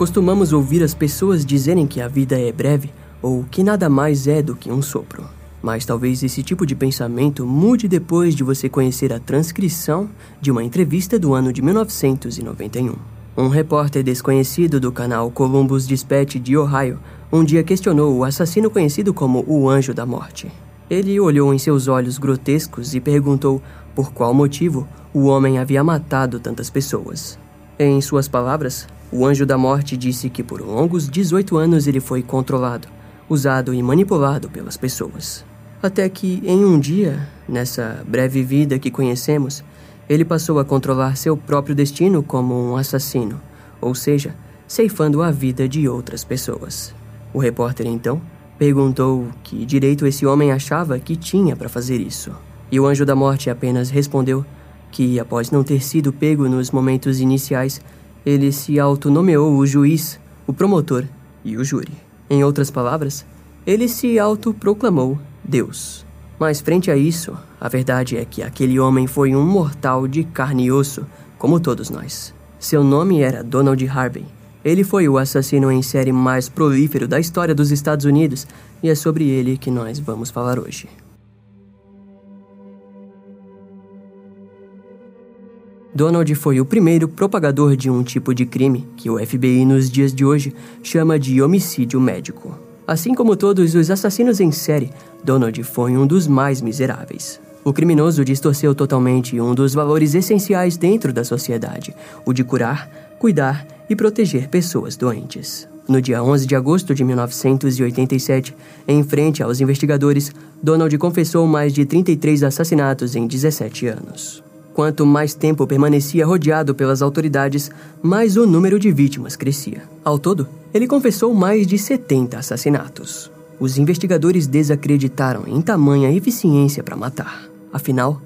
Costumamos ouvir as pessoas dizerem que a vida é breve ou que nada mais é do que um sopro. Mas talvez esse tipo de pensamento mude depois de você conhecer a transcrição de uma entrevista do ano de 1991. Um repórter desconhecido do canal Columbus Dispatch de Ohio um dia questionou o assassino conhecido como o Anjo da Morte. Ele olhou em seus olhos grotescos e perguntou por qual motivo o homem havia matado tantas pessoas. Em suas palavras, o Anjo da Morte disse que por longos 18 anos ele foi controlado, usado e manipulado pelas pessoas. Até que, em um dia, nessa breve vida que conhecemos, ele passou a controlar seu próprio destino como um assassino, ou seja, ceifando a vida de outras pessoas. O repórter então perguntou que direito esse homem achava que tinha para fazer isso. E o anjo da morte apenas respondeu que, após não ter sido pego nos momentos iniciais, ele se autonomeou o juiz, o promotor e o júri. Em outras palavras, ele se autoproclamou Deus. Mas frente a isso, a verdade é que aquele homem foi um mortal de carne e osso, como todos nós. Seu nome era Donald Harvey. Ele foi o assassino em série mais prolífero da história dos Estados Unidos e é sobre ele que nós vamos falar hoje. Donald foi o primeiro propagador de um tipo de crime que o FBI nos dias de hoje chama de homicídio médico. Assim como todos os assassinos em série, Donald foi um dos mais miseráveis. O criminoso distorceu totalmente um dos valores essenciais dentro da sociedade, o de curar, cuidar e proteger pessoas doentes. No dia 11 de agosto de 1987, em frente aos investigadores, Donald confessou mais de 33 assassinatos em 17 anos. Quanto mais tempo permanecia rodeado pelas autoridades, mais o número de vítimas crescia. Ao todo, ele confessou mais de 70 assassinatos. Os investigadores desacreditaram em tamanha eficiência para matar. Afinal,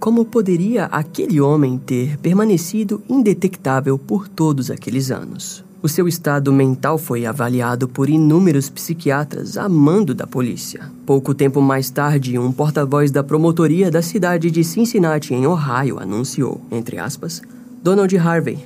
como poderia aquele homem ter permanecido indetectável por todos aqueles anos? O seu estado mental foi avaliado por inúmeros psiquiatras a mando da polícia. Pouco tempo mais tarde, um porta-voz da promotoria da cidade de Cincinnati, em Ohio, anunciou, entre aspas, Donald Harvey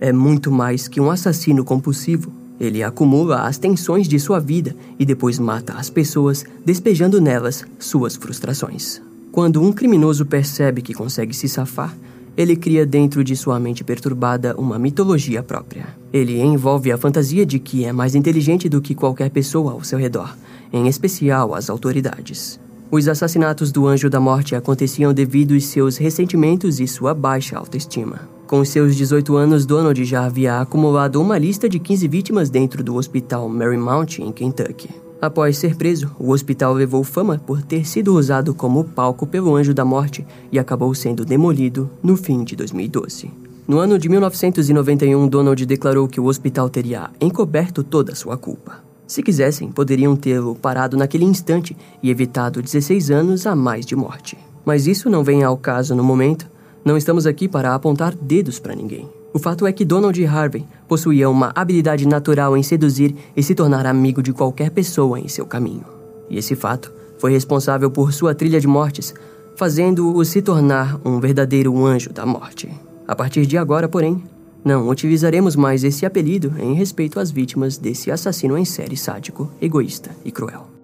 é muito mais que um assassino compulsivo. Ele acumula as tensões de sua vida e depois mata as pessoas, despejando nelas suas frustrações. Quando um criminoso percebe que consegue se safar, ele cria dentro de sua mente perturbada uma mitologia própria. Ele envolve a fantasia de que é mais inteligente do que qualquer pessoa ao seu redor, em especial as autoridades. Os assassinatos do Anjo da Morte aconteciam devido aos seus ressentimentos e sua baixa autoestima. Com seus 18 anos, Donald já havia acumulado uma lista de 15 vítimas dentro do hospital Marymount, em Kentucky. Após ser preso, o hospital levou fama por ter sido usado como palco pelo Anjo da Morte e acabou sendo demolido no fim de 2012. No ano de 1991, Donald declarou que o hospital teria encoberto toda a sua culpa. Se quisessem, poderiam tê-lo parado naquele instante e evitado 16 anos a mais de morte. Mas isso não vem ao caso no momento. Não estamos aqui para apontar dedos para ninguém. O fato é que Donald Harvey possuía uma habilidade natural em seduzir e se tornar amigo de qualquer pessoa em seu caminho. E esse fato foi responsável por sua trilha de mortes, fazendo-o se tornar um verdadeiro anjo da morte. A partir de agora, porém, não utilizaremos mais esse apelido em respeito às vítimas desse assassino em série sádico, egoísta e cruel.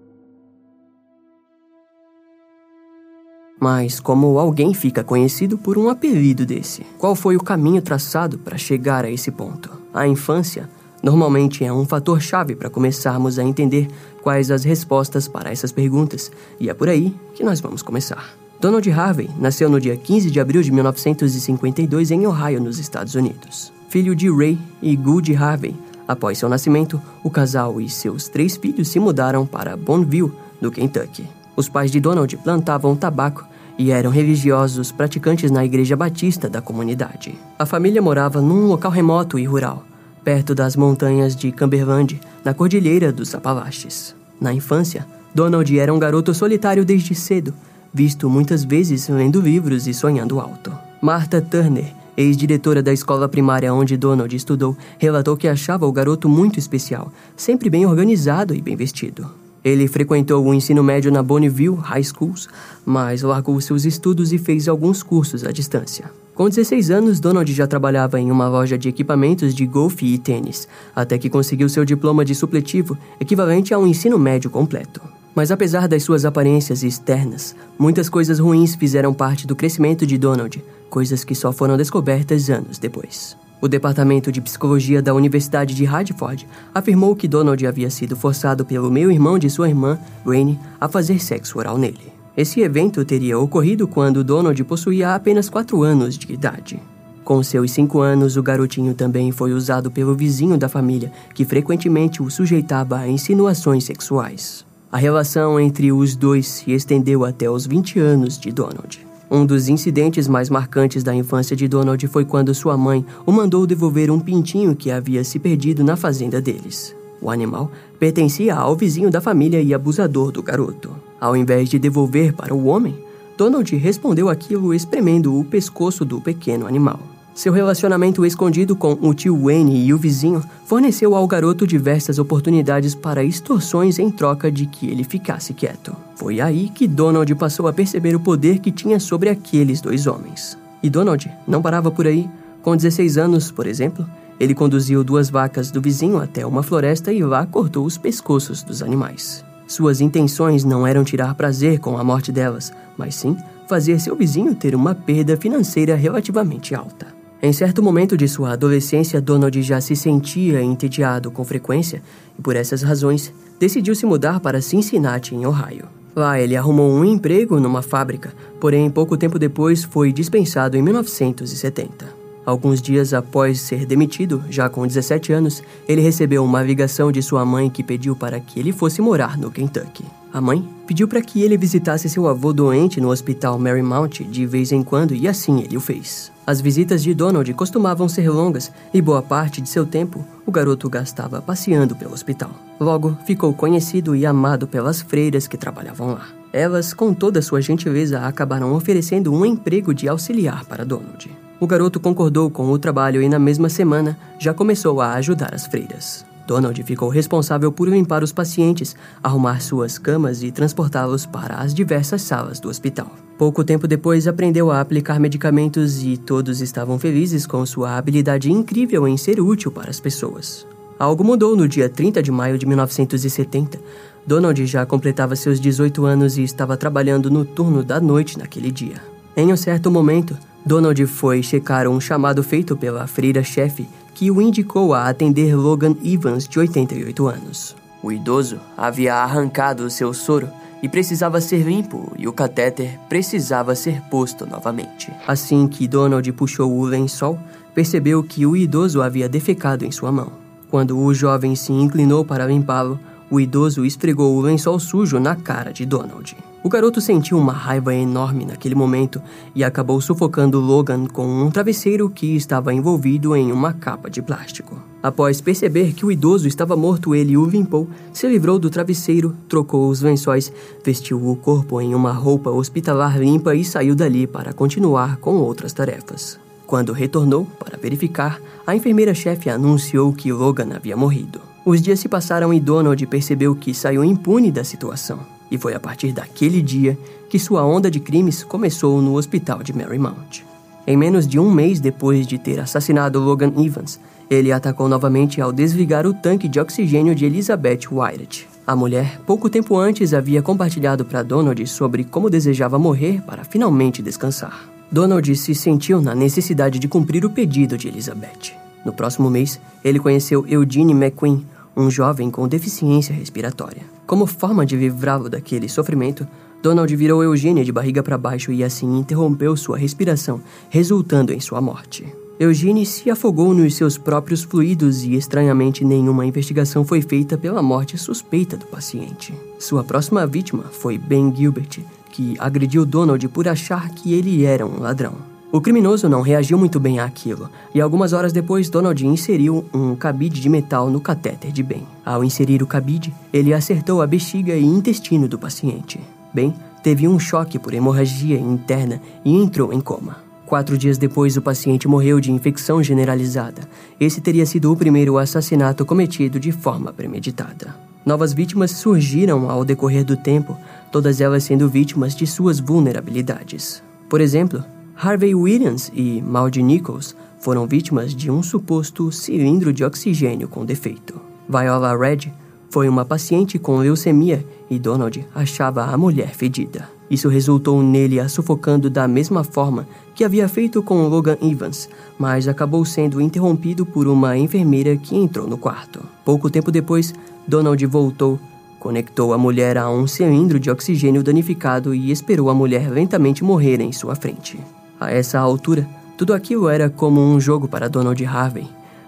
Mas como alguém fica conhecido por um apelido desse? Qual foi o caminho traçado para chegar a esse ponto? A infância normalmente é um fator chave para começarmos a entender quais as respostas para essas perguntas, e é por aí que nós vamos começar. Donald Harvey nasceu no dia 15 de abril de 1952 em Ohio, nos Estados Unidos. Filho de Ray e Goody Harvey, após seu nascimento, o casal e seus três filhos se mudaram para Bonneville, no Kentucky. Os pais de Donald plantavam tabaco e eram religiosos praticantes na igreja batista da comunidade. A família morava num local remoto e rural, perto das montanhas de Cumberland, na cordilheira dos Apalaches. Na infância, Donald era um garoto solitário desde cedo, visto muitas vezes lendo livros e sonhando alto. Martha Turner, ex-diretora da escola primária onde Donald estudou, relatou que achava o garoto muito especial, sempre bem organizado e bem vestido. Ele frequentou o ensino médio na Bonneville High Schools, mas largou seus estudos e fez alguns cursos à distância. Com 16 anos, Donald já trabalhava em uma loja de equipamentos de golfe e tênis, até que conseguiu seu diploma de supletivo, equivalente a um ensino médio completo. Mas apesar das suas aparências externas, muitas coisas ruins fizeram parte do crescimento de Donald, coisas que só foram descobertas anos depois. O departamento de psicologia da Universidade de Radford afirmou que Donald havia sido forçado pelo meio-irmão de sua irmã, Rainey, a fazer sexo oral nele. Esse evento teria ocorrido quando Donald possuía apenas 4 anos de idade. Com seus 5 anos, o garotinho também foi usado pelo vizinho da família, que frequentemente o sujeitava a insinuações sexuais. A relação entre os dois se estendeu até os 20 anos de Donald. Um dos incidentes mais marcantes da infância de Donald foi quando sua mãe o mandou devolver um pintinho que havia se perdido na fazenda deles. O animal pertencia ao vizinho da família e abusador do garoto. Ao invés de devolver para o homem, Donald respondeu aquilo espremendo o pescoço do pequeno animal. Seu relacionamento escondido com o tio Wayne e o vizinho forneceu ao garoto diversas oportunidades para extorsões em troca de que ele ficasse quieto. Foi aí que Donald passou a perceber o poder que tinha sobre aqueles dois homens. E Donald não parava por aí. Com 16 anos, por exemplo, ele conduziu duas vacas do vizinho até uma floresta e lá cortou os pescoços dos animais. Suas intenções não eram tirar prazer com a morte delas, mas sim fazer seu vizinho ter uma perda financeira relativamente alta. Em certo momento de sua adolescência, Donald já se sentia entediado com frequência e, por essas razões, decidiu se mudar para Cincinnati, em Ohio. Lá ele arrumou um emprego numa fábrica, porém pouco tempo depois foi dispensado em 1970. Alguns dias após ser demitido, já com 17 anos, ele recebeu uma ligação de sua mãe que pediu para que ele fosse morar no Kentucky. A mãe pediu para que ele visitasse seu avô doente no hospital Marymount de vez em quando e assim ele o fez. As visitas de Donald costumavam ser longas e boa parte de seu tempo o garoto gastava passeando pelo hospital. Logo, ficou conhecido e amado pelas freiras que trabalhavam lá. Elas, com toda sua gentileza, acabaram oferecendo um emprego de auxiliar para Donald. O garoto concordou com o trabalho e, na mesma semana, já começou a ajudar as freiras. Donald ficou responsável por limpar os pacientes, arrumar suas camas e transportá-los para as diversas salas do hospital. Pouco tempo depois, aprendeu a aplicar medicamentos e todos estavam felizes com sua habilidade incrível em ser útil para as pessoas. Algo mudou no dia 30 de maio de 1970. Donald já completava seus 18 anos e estava trabalhando no turno da noite naquele dia. Em um certo momento, Donald foi checar um chamado feito pela freira-chefe que o indicou a atender Logan Evans, de 88 anos. O idoso havia arrancado seu soro e precisava ser limpo e o catéter precisava ser posto novamente. Assim que Donald puxou o lençol, percebeu que o idoso havia defecado em sua mão. Quando o jovem se inclinou para limpá-lo, o idoso esfregou o lençol sujo na cara de Donald. O garoto sentiu uma raiva enorme naquele momento e acabou sufocando Logan com um travesseiro que estava envolvido em uma capa de plástico. Após perceber que o idoso estava morto, ele o limpou, se livrou do travesseiro, trocou os lençóis, vestiu o corpo em uma roupa hospitalar limpa e saiu dali para continuar com outras tarefas. Quando retornou para verificar, a enfermeira-chefe anunciou que Logan havia morrido. Os dias se passaram e Donald percebeu que saiu impune da situação. E foi a partir daquele dia que sua onda de crimes começou no hospital de Marymount. Em menos de um mês depois de ter assassinado Logan Evans, ele atacou novamente ao desligar o tanque de oxigênio de Elizabeth Wyatt. A mulher, pouco tempo antes, havia compartilhado para Donald sobre como desejava morrer para finalmente descansar. Donald se sentiu na necessidade de cumprir o pedido de Elizabeth. No próximo mês, ele conheceu Eugene McQueen, um jovem com deficiência respiratória. Como forma de livrá-lo daquele sofrimento, Donald virou Eugênia de barriga para baixo e assim interrompeu sua respiração, resultando em sua morte. Eugênia se afogou nos seus próprios fluidos e, estranhamente, nenhuma investigação foi feita pela morte suspeita do paciente. Sua próxima vítima foi Ben Gilbert, que agrediu Donald por achar que ele era um ladrão. O criminoso não reagiu muito bem àquilo, e algumas horas depois Donald inseriu um cabide de metal no catéter de Ben. Ao inserir o cabide, ele acertou a bexiga e intestino do paciente. Ben teve um choque por hemorragia interna e entrou em coma. Quatro dias depois, o paciente morreu de infecção generalizada. Esse teria sido o primeiro assassinato cometido de forma premeditada. Novas vítimas surgiram ao decorrer do tempo, todas elas sendo vítimas de suas vulnerabilidades. Por exemplo, Harvey Williams e Maudie Nichols foram vítimas de um suposto cilindro de oxigênio com defeito. Viola Red foi uma paciente com leucemia e Donald achava a mulher fedida. Isso resultou nele a sufocando da mesma forma que havia feito com Logan Evans, mas acabou sendo interrompido por uma enfermeira que entrou no quarto. Pouco tempo depois, Donald voltou, conectou a mulher a um cilindro de oxigênio danificado e esperou a mulher lentamente morrer em sua frente. A essa altura, tudo aquilo era como um jogo para Donald Harvey,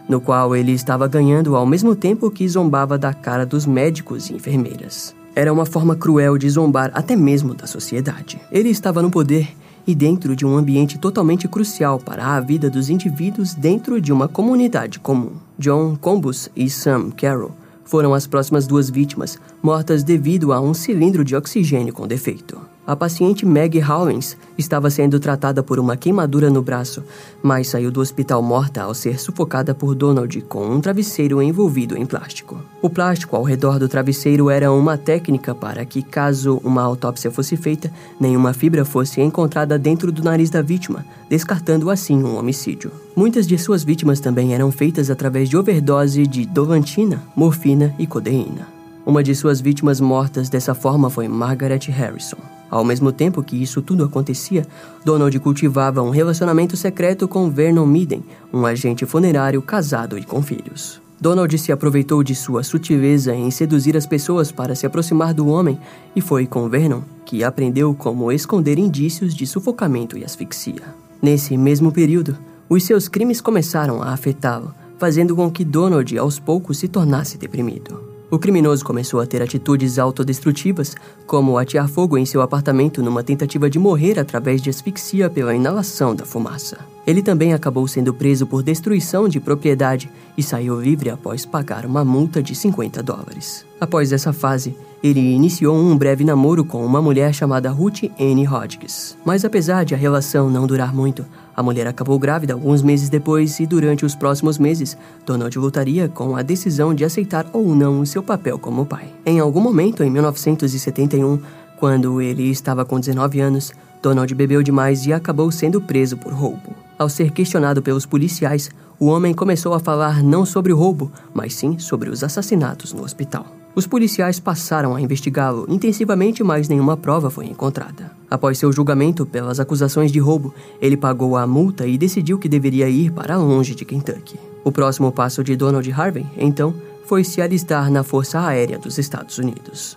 no qual ele estava ganhando ao mesmo tempo que zombava da cara dos médicos e enfermeiras. Era uma forma cruel de zombar até mesmo da sociedade. Ele estava no poder e dentro de um ambiente totalmente crucial para a vida dos indivíduos dentro de uma comunidade comum. John Combus e Sam Carroll foram as próximas duas vítimas, mortas devido a um cilindro de oxigênio com defeito. A paciente Maggie Howens estava sendo tratada por uma queimadura no braço, mas saiu do hospital morta ao ser sufocada por Donald com um travesseiro envolvido em plástico. O plástico ao redor do travesseiro era uma técnica para que, caso uma autópsia fosse feita, nenhuma fibra fosse encontrada dentro do nariz da vítima, descartando assim um homicídio. Muitas de suas vítimas também eram feitas através de overdose de dovantina, morfina e codeína. Uma de suas vítimas mortas dessa forma foi Margaret Harrison. Ao mesmo tempo que isso tudo acontecia, Donald cultivava um relacionamento secreto com Vernon Midden, um agente funerário casado e com filhos. Donald se aproveitou de sua sutileza em seduzir as pessoas para se aproximar do homem e foi com Vernon que aprendeu como esconder indícios de sufocamento e asfixia. Nesse mesmo período, os seus crimes começaram a afetá-lo, fazendo com que Donald aos poucos se tornasse deprimido. O criminoso começou a ter atitudes autodestrutivas, como atear fogo em seu apartamento numa tentativa de morrer através de asfixia pela inalação da fumaça. Ele também acabou sendo preso por destruição de propriedade e saiu livre após pagar uma multa de 50 dólares. Após essa fase, ele iniciou um breve namoro com uma mulher chamada Ruth Anne Hodges. Mas apesar de a relação não durar muito, a mulher acabou grávida alguns meses depois e durante os próximos meses, Donald lutaria com a decisão de aceitar ou não o seu papel como pai. Em algum momento, em 1971, quando ele estava com 19 anos, Donald bebeu demais e acabou sendo preso por roubo. Ao ser questionado pelos policiais, o homem começou a falar não sobre o roubo, mas sim sobre os assassinatos no hospital. Os policiais passaram a investigá-lo intensivamente, mas nenhuma prova foi encontrada. Após seu julgamento pelas acusações de roubo, ele pagou a multa e decidiu que deveria ir para longe de Kentucky. O próximo passo de Donald Harvey, então, foi se alistar na Força Aérea dos Estados Unidos.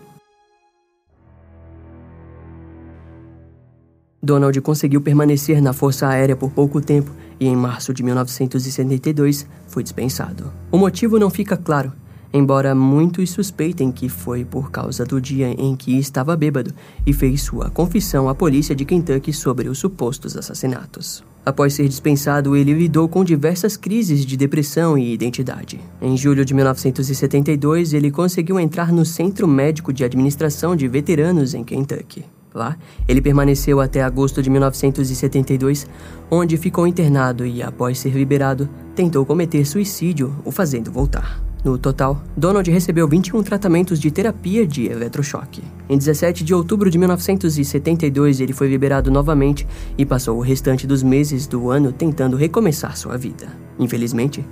Donald conseguiu permanecer na Força Aérea por pouco tempo e, em março de 1972, foi dispensado. O motivo não fica claro, embora muitos suspeitem que foi por causa do dia em que estava bêbado e fez sua confissão à polícia de Kentucky sobre os supostos assassinatos. Após ser dispensado, ele lidou com diversas crises de depressão e identidade. Em julho de 1972, ele conseguiu entrar no Centro Médico de Administração de Veteranos em Kentucky. Lá, ele permaneceu até agosto de 1972, onde ficou internado e, após ser liberado, tentou cometer suicídio, o fazendo voltar. No total, Donald recebeu 21 tratamentos de terapia de eletrochoque. Em 17 de outubro de 1972, ele foi liberado novamente e passou o restante dos meses do ano tentando recomeçar sua vida. Infelizmente,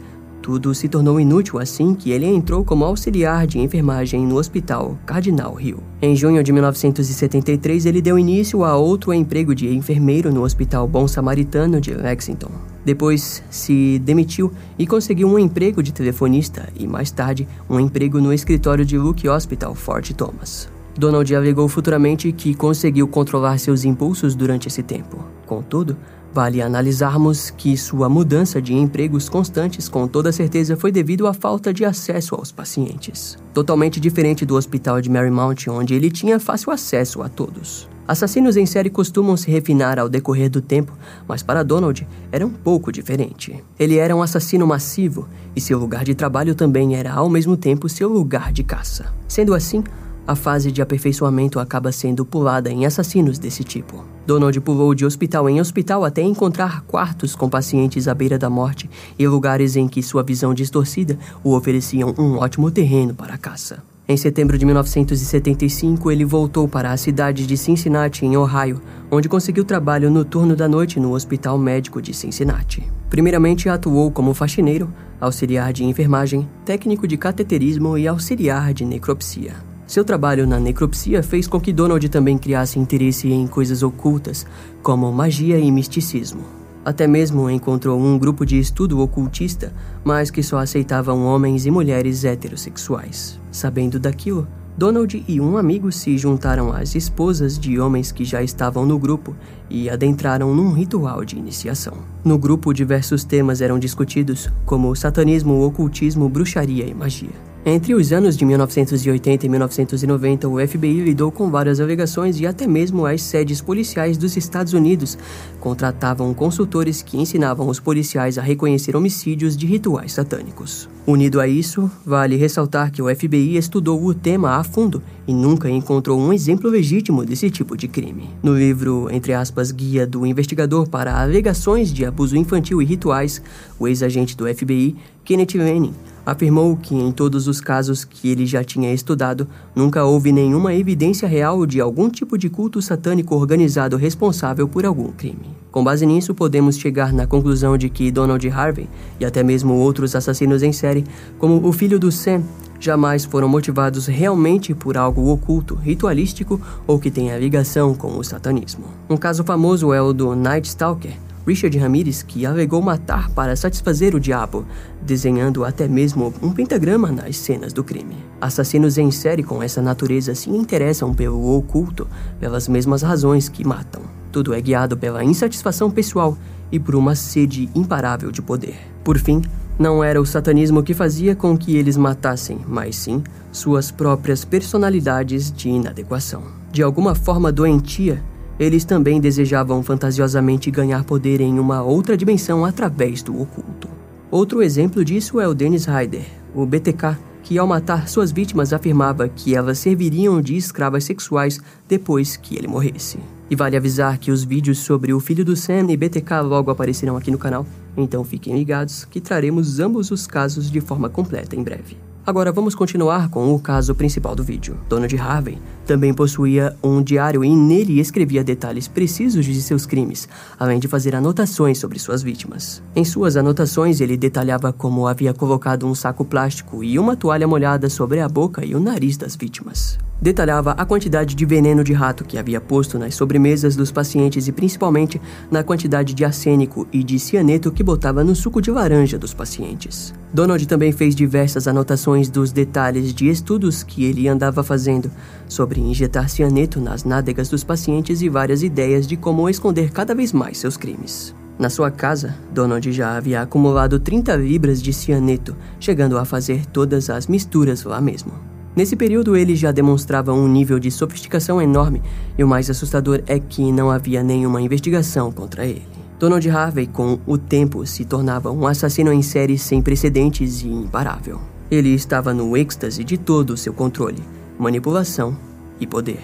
tudo se tornou inútil assim que ele entrou como auxiliar de enfermagem no Hospital Cardinal Hill. Em junho de 1973, ele deu início a outro emprego de enfermeiro no Hospital Bom Samaritano de Lexington. Depois se demitiu e conseguiu um emprego de telefonista e mais tarde um emprego no escritório de Luke Hospital Fort Thomas. Donald alegou futuramente que conseguiu controlar seus impulsos durante esse tempo. Contudo, Vale analisarmos que sua mudança de empregos constantes com toda certeza foi devido à falta de acesso aos pacientes. Totalmente diferente do hospital de Marymount, onde ele tinha fácil acesso a todos. Assassinos em série costumam se refinar ao decorrer do tempo, mas para Donald era um pouco diferente. Ele era um assassino massivo e seu lugar de trabalho também era ao mesmo tempo seu lugar de caça. Sendo assim, a fase de aperfeiçoamento acaba sendo pulada em assassinos desse tipo. Donald pulou de hospital em hospital até encontrar quartos com pacientes à beira da morte e lugares em que sua visão distorcida o ofereciam um ótimo terreno para a caça. Em setembro de 1975, ele voltou para a cidade de Cincinnati, em Ohio, onde conseguiu trabalho no turno da noite no Hospital Médico de Cincinnati. Primeiramente, atuou como faxineiro, auxiliar de enfermagem, técnico de cateterismo e auxiliar de necropsia. Seu trabalho na necropsia fez com que Donald também criasse interesse em coisas ocultas, como magia e misticismo. Até mesmo encontrou um grupo de estudo ocultista, mas que só aceitavam homens e mulheres heterossexuais. Sabendo daquilo, Donald e um amigo se juntaram às esposas de homens que já estavam no grupo e adentraram num ritual de iniciação. No grupo, diversos temas eram discutidos, como satanismo, ocultismo, bruxaria e magia. Entre os anos de 1980 e 1990, o FBI lidou com várias alegações e até mesmo as sedes policiais dos Estados Unidos contratavam consultores que ensinavam os policiais a reconhecer homicídios de rituais satânicos. Unido a isso, vale ressaltar que o FBI estudou o tema a fundo e nunca encontrou um exemplo legítimo desse tipo de crime. No livro, entre aspas, Guia do Investigador para Alegações de Abuso Infantil e Rituais, o ex-agente do FBI, Kenneth Lanning, afirmou que em todos os casos que ele já tinha estudado, nunca houve nenhuma evidência real de algum tipo de culto satânico organizado responsável por algum crime. Com base nisso, podemos chegar na conclusão de que Donald Harvey e até mesmo outros assassinos em série, como o filho do Sam, jamais foram motivados realmente por algo oculto, ritualístico ou que tenha ligação com o satanismo. Um caso famoso é o do Night Stalker, Richard Ramirez, que alegou matar para satisfazer o diabo, desenhando até mesmo um pentagrama nas cenas do crime. Assassinos em série com essa natureza se interessam pelo oculto pelas mesmas razões que matam. Tudo é guiado pela insatisfação pessoal e por uma sede imparável de poder. Por fim, não era o satanismo que fazia com que eles matassem, mas sim suas próprias personalidades de inadequação. De alguma forma doentia, eles também desejavam fantasiosamente ganhar poder em uma outra dimensão através do oculto. Outro exemplo disso é o Dennis Ryder, o BTK, que ao matar suas vítimas afirmava que elas serviriam de escravas sexuais depois que ele morresse. E vale avisar que os vídeos sobre o filho do Sam e BTK logo aparecerão aqui no canal, então fiquem ligados que traremos ambos os casos de forma completa em breve. Agora vamos continuar com o caso principal do vídeo. Donald Harvey também possuía um diário e nele escrevia detalhes precisos de seus crimes, além de fazer anotações sobre suas vítimas. Em suas anotações, ele detalhava como havia colocado um saco plástico e uma toalha molhada sobre a boca e o nariz das vítimas. Detalhava a quantidade de veneno de rato que havia posto nas sobremesas dos pacientes e principalmente na quantidade de arsênico e de cianeto que botava no suco de laranja dos pacientes. Donald também fez diversas anotações dos detalhes de estudos que ele andava fazendo sobre injetar cianeto nas nádegas dos pacientes e várias ideias de como esconder cada vez mais seus crimes. Na sua casa, Donald já havia acumulado 30 libras de cianeto, chegando a fazer todas as misturas lá mesmo. Nesse período, ele já demonstrava um nível de sofisticação enorme, e o mais assustador é que não havia nenhuma investigação contra ele. Donald Harvey, com o tempo, se tornava um assassino em série sem precedentes e imparável. Ele estava no êxtase de todo o seu controle, manipulação e poder.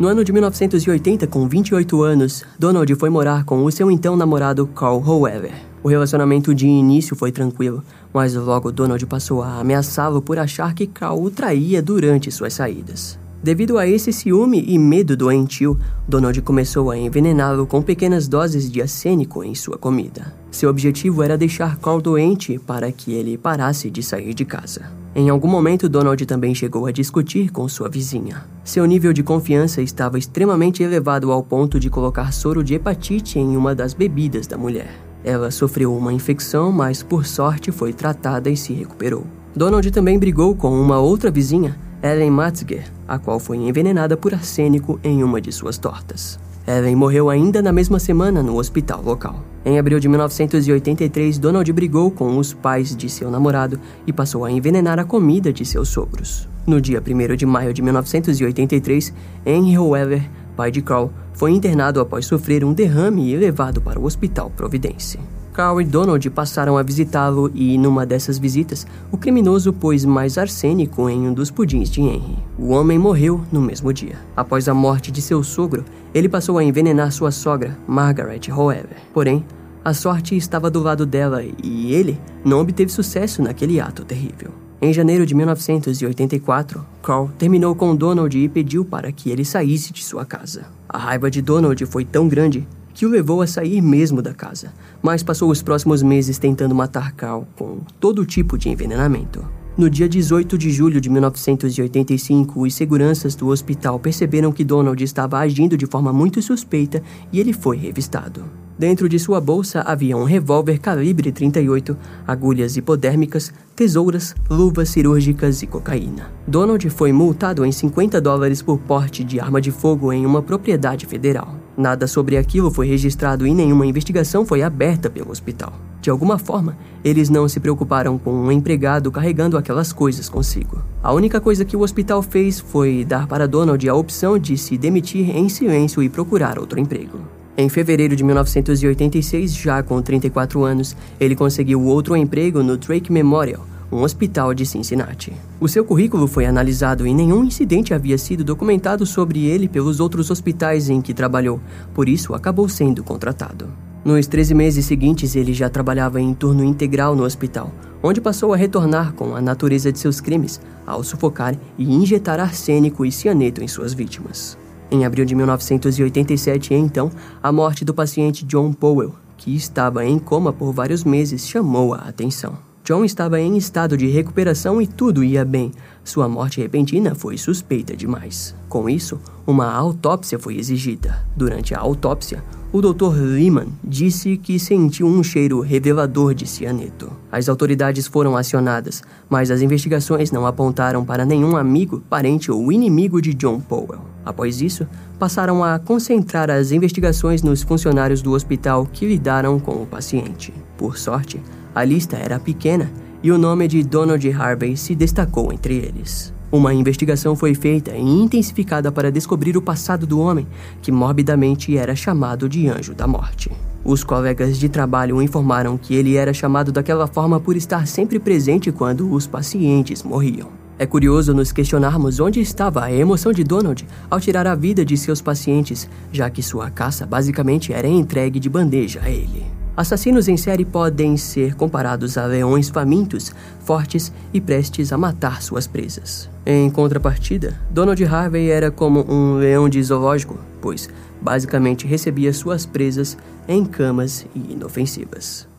No ano de 1980, com 28 anos, Donald foi morar com o seu então namorado Carl However. O relacionamento de início foi tranquilo, mas logo Donald passou a ameaçá-lo por achar que Carl o traía durante suas saídas. Devido a esse ciúme e medo doentio, Donald começou a envenená-lo com pequenas doses de arsênico em sua comida. Seu objetivo era deixar Carl doente para que ele parasse de sair de casa. Em algum momento, Donald também chegou a discutir com sua vizinha. Seu nível de confiança estava extremamente elevado ao ponto de colocar soro de hepatite em uma das bebidas da mulher. Ela sofreu uma infecção, mas por sorte foi tratada e se recuperou. Donald também brigou com uma outra vizinha, Ellen Matzger, a qual foi envenenada por arsênico em uma de suas tortas. Ellen morreu ainda na mesma semana no hospital local. Em abril de 1983, Donald brigou com os pais de seu namorado e passou a envenenar a comida de seus sogros. No dia 1 de maio de 1983, Henry Weber, pai de Carl, foi internado após sofrer um derrame e levado para o Hospital Providence. Carl e Donald passaram a visitá-lo e, numa dessas visitas, o criminoso pôs mais arsênico em um dos pudins de Henry. O homem morreu no mesmo dia. Após a morte de seu sogro, ele passou a envenenar sua sogra, Margaret However. Porém, a sorte estava do lado dela e ele não obteve sucesso naquele ato terrível. Em janeiro de 1984, Carl terminou com Donald e pediu para que ele saísse de sua casa. A raiva de Donald foi tão grande que o levou a sair mesmo da casa, mas passou os próximos meses tentando matar Carl com todo tipo de envenenamento. No dia 18 de julho de 1985, os seguranças do hospital perceberam que Donald estava agindo de forma muito suspeita e ele foi revistado. Dentro de sua bolsa havia um revólver calibre 38, agulhas hipodérmicas, tesouras, luvas cirúrgicas e cocaína. Donald foi multado em 50 dólares por porte de arma de fogo em uma propriedade federal. Nada sobre aquilo foi registrado e nenhuma investigação foi aberta pelo hospital. De alguma forma, eles não se preocuparam com um empregado carregando aquelas coisas consigo. A única coisa que o hospital fez foi dar para Donald a opção de se demitir em silêncio e procurar outro emprego. Em fevereiro de 1986, já com 34 anos, ele conseguiu outro emprego no Drake Memorial, um hospital de Cincinnati. O seu currículo foi analisado e nenhum incidente havia sido documentado sobre ele pelos outros hospitais em que trabalhou, por isso acabou sendo contratado. Nos 13 meses seguintes, ele já trabalhava em turno integral no hospital, onde passou a retornar com a natureza de seus crimes, ao sufocar e injetar arsênico e cianeto em suas vítimas. Em abril de 1987, então, a morte do paciente John Powell, que estava em coma por vários meses, chamou a atenção. John estava em estado de recuperação e tudo ia bem. Sua morte repentina foi suspeita demais. Com isso, uma autópsia foi exigida. Durante a autópsia, o Dr. Lehman disse que sentiu um cheiro revelador de cianeto. As autoridades foram acionadas, mas as investigações não apontaram para nenhum amigo, parente ou inimigo de John Powell. Após isso, passaram a concentrar as investigações nos funcionários do hospital que lidaram com o paciente. Por sorte, a lista era pequena e o nome de Donald Harvey se destacou entre eles. Uma investigação foi feita e intensificada para descobrir o passado do homem, que morbidamente era chamado de Anjo da Morte. Os colegas de trabalho informaram que ele era chamado daquela forma por estar sempre presente quando os pacientes morriam. É curioso nos questionarmos onde estava a emoção de Donald ao tirar a vida de seus pacientes, já que sua caça basicamente era entregue de bandeja a ele. Assassinos em série podem ser comparados a leões famintos, fortes e prestes a matar suas presas. Em contrapartida, Donald Harvey era como um leão de zoológico, pois basicamente recebia suas presas em camas e inofensivas.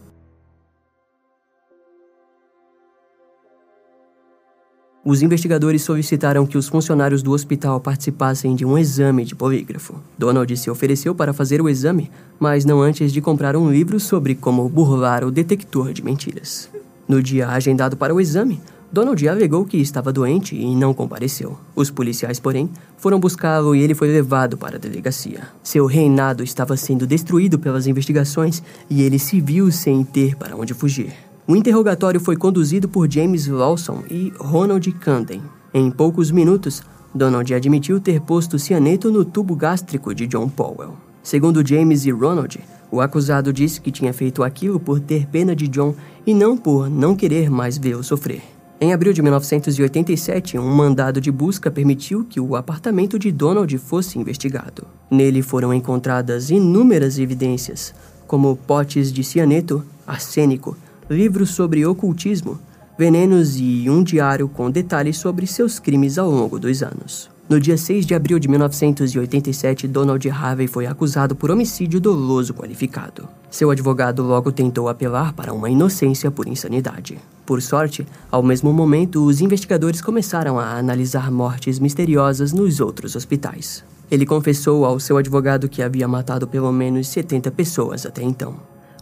Os investigadores solicitaram que os funcionários do hospital participassem de um exame de polígrafo. Donald se ofereceu para fazer o exame, mas não antes de comprar um livro sobre como burlar o detector de mentiras. No dia agendado para o exame, Donald alegou que estava doente e não compareceu. Os policiais, porém, foram buscá-lo e ele foi levado para a delegacia. Seu reinado estava sendo destruído pelas investigações e ele se viu sem ter para onde fugir. O interrogatório foi conduzido por James Lawson e Ronald Camden. Em poucos minutos, Donald admitiu ter posto cianeto no tubo gástrico de John Powell. Segundo James e Ronald, o acusado disse que tinha feito aquilo por ter pena de John e não por não querer mais vê-lo sofrer. Em abril de 1987, um mandado de busca permitiu que o apartamento de Donald fosse investigado. Nele foram encontradas inúmeras evidências, como potes de cianeto, arsênico, livros sobre ocultismo, venenos e um diário com detalhes sobre seus crimes ao longo dos anos. No dia 6 de abril de 1987, Donald Harvey foi acusado por homicídio doloso qualificado. Seu advogado logo tentou apelar para uma inocência por insanidade. Por sorte, ao mesmo momento, os investigadores começaram a analisar mortes misteriosas nos outros hospitais. Ele confessou ao seu advogado que havia matado pelo menos 70 pessoas até então.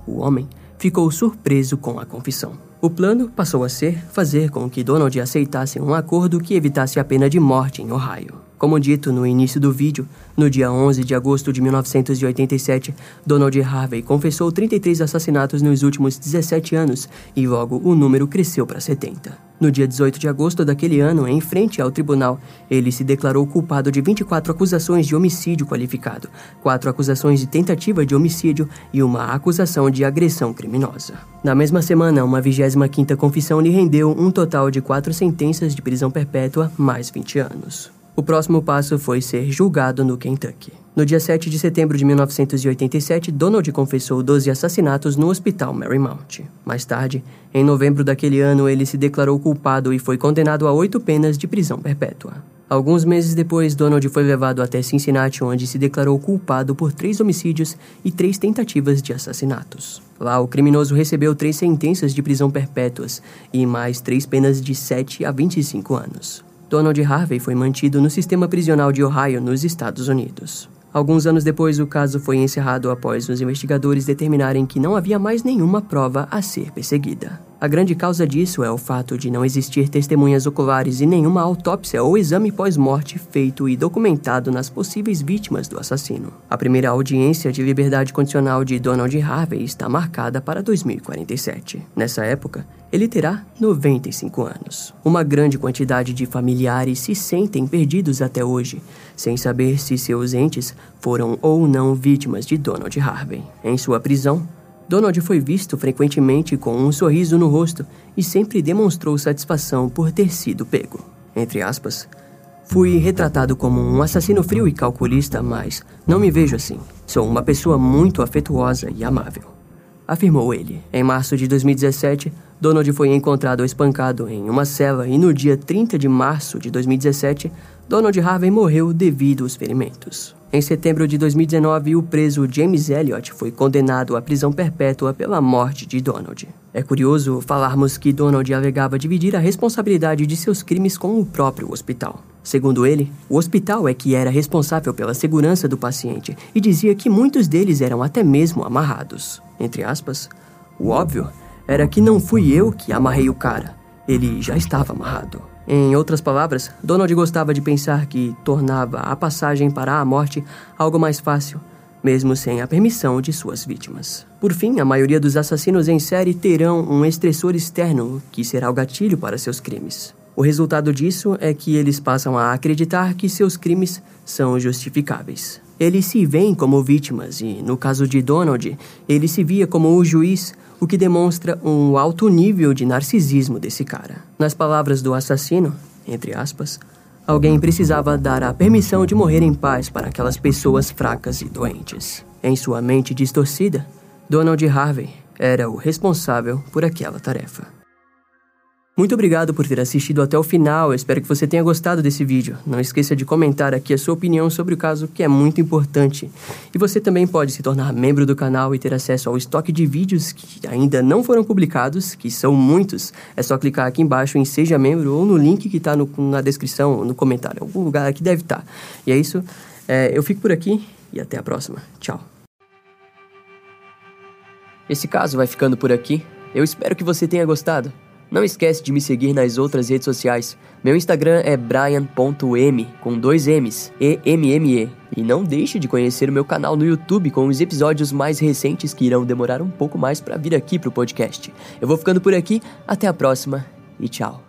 O homem ficou surpreso com a confissão. O plano passou a ser fazer com que Donald aceitasse um acordo que evitasse a pena de morte em Ohio. Como dito no início do vídeo, no dia 11 de agosto de 1987, Donald Harvey confessou 33 assassinatos nos últimos 17 anos e logo o número cresceu para 70. No dia 18 de agosto daquele ano, em frente ao tribunal, ele se declarou culpado de 24 acusações de homicídio qualificado, quatro acusações de tentativa de homicídio e uma acusação de agressão criminosa. Na mesma semana, uma 25ª confissão lhe rendeu um total de quatro sentenças de prisão perpétua mais 20 anos. O próximo passo foi ser julgado no Kentucky. No dia 7 de setembro de 1987, Donald confessou 12 assassinatos no Hospital Marymount. Mais tarde, em novembro daquele ano, ele se declarou culpado e foi condenado a oito penas de prisão perpétua. Alguns meses depois, Donald foi levado até Cincinnati, onde se declarou culpado por três homicídios e três tentativas de assassinatos. Lá, o criminoso recebeu três sentenças de prisão perpétuas e mais três penas de 7 a 25 anos. Donald Harvey foi mantido no sistema prisional de Ohio, nos Estados Unidos. Alguns anos depois, o caso foi encerrado após os investigadores determinarem que não havia mais nenhuma prova a ser perseguida. A grande causa disso é o fato de não existir testemunhas oculares e nenhuma autópsia ou exame pós-morte feito e documentado nas possíveis vítimas do assassino. A primeira audiência de liberdade condicional de Donald Harvey está marcada para 2047. Nessa época, ele terá 95 anos. Uma grande quantidade de familiares se sentem perdidos até hoje, sem saber se seus entes foram ou não vítimas de Donald Harvey. Em sua prisão, Donald foi visto frequentemente com um sorriso no rosto e sempre demonstrou satisfação por ter sido pego. Entre aspas, fui retratado como um assassino frio e calculista, mas não me vejo assim. Sou uma pessoa muito afetuosa e amável. Afirmou ele. Em março de 2017, Donald foi encontrado espancado em uma cela e no dia 30 de março de 2017, Donald Harvey morreu devido aos ferimentos. Em setembro de 2019, o preso James Elliott foi condenado à prisão perpétua pela morte de Donald. É curioso falarmos que Donald alegava dividir a responsabilidade de seus crimes com o próprio hospital. Segundo ele, o hospital é que era responsável pela segurança do paciente e dizia que muitos deles eram até mesmo amarrados. Entre aspas, o óbvio era que não fui eu que amarrei o cara, ele já estava amarrado. Em outras palavras, Donald gostava de pensar que tornava a passagem para a morte algo mais fácil, mesmo sem a permissão de suas vítimas. Por fim, a maioria dos assassinos em série terão um estressor externo que será o gatilho para seus crimes. O resultado disso é que eles passam a acreditar que seus crimes são justificáveis. Eles se veem como vítimas e, no caso de Donald, ele se via como o juiz o que demonstra um alto nível de narcisismo desse cara. Nas palavras do assassino, entre aspas, alguém precisava dar a permissão de morrer em paz para aquelas pessoas fracas e doentes. Em sua mente distorcida, Donald Harvey era o responsável por aquela tarefa. Muito obrigado por ter assistido até o final. Eu espero que você tenha gostado desse vídeo. Não esqueça de comentar aqui a sua opinião sobre o caso, que é muito importante. E você também pode se tornar membro do canal e ter acesso ao estoque de vídeos que ainda não foram publicados, que são muitos. É só clicar aqui embaixo em Seja Membro ou no link que está na descrição, no comentário, algum lugar aqui deve estar. Tá. E é isso. É, eu fico por aqui e até a próxima. Tchau. Esse caso vai ficando por aqui. Eu espero que você tenha gostado. Não esquece de me seguir nas outras redes sociais. Meu Instagram é brian.m, com dois M's, E-M-M-E. E não deixe de conhecer o meu canal no YouTube com os episódios mais recentes que irão demorar um pouco mais para vir aqui pro podcast. Eu vou ficando por aqui, até a próxima e tchau.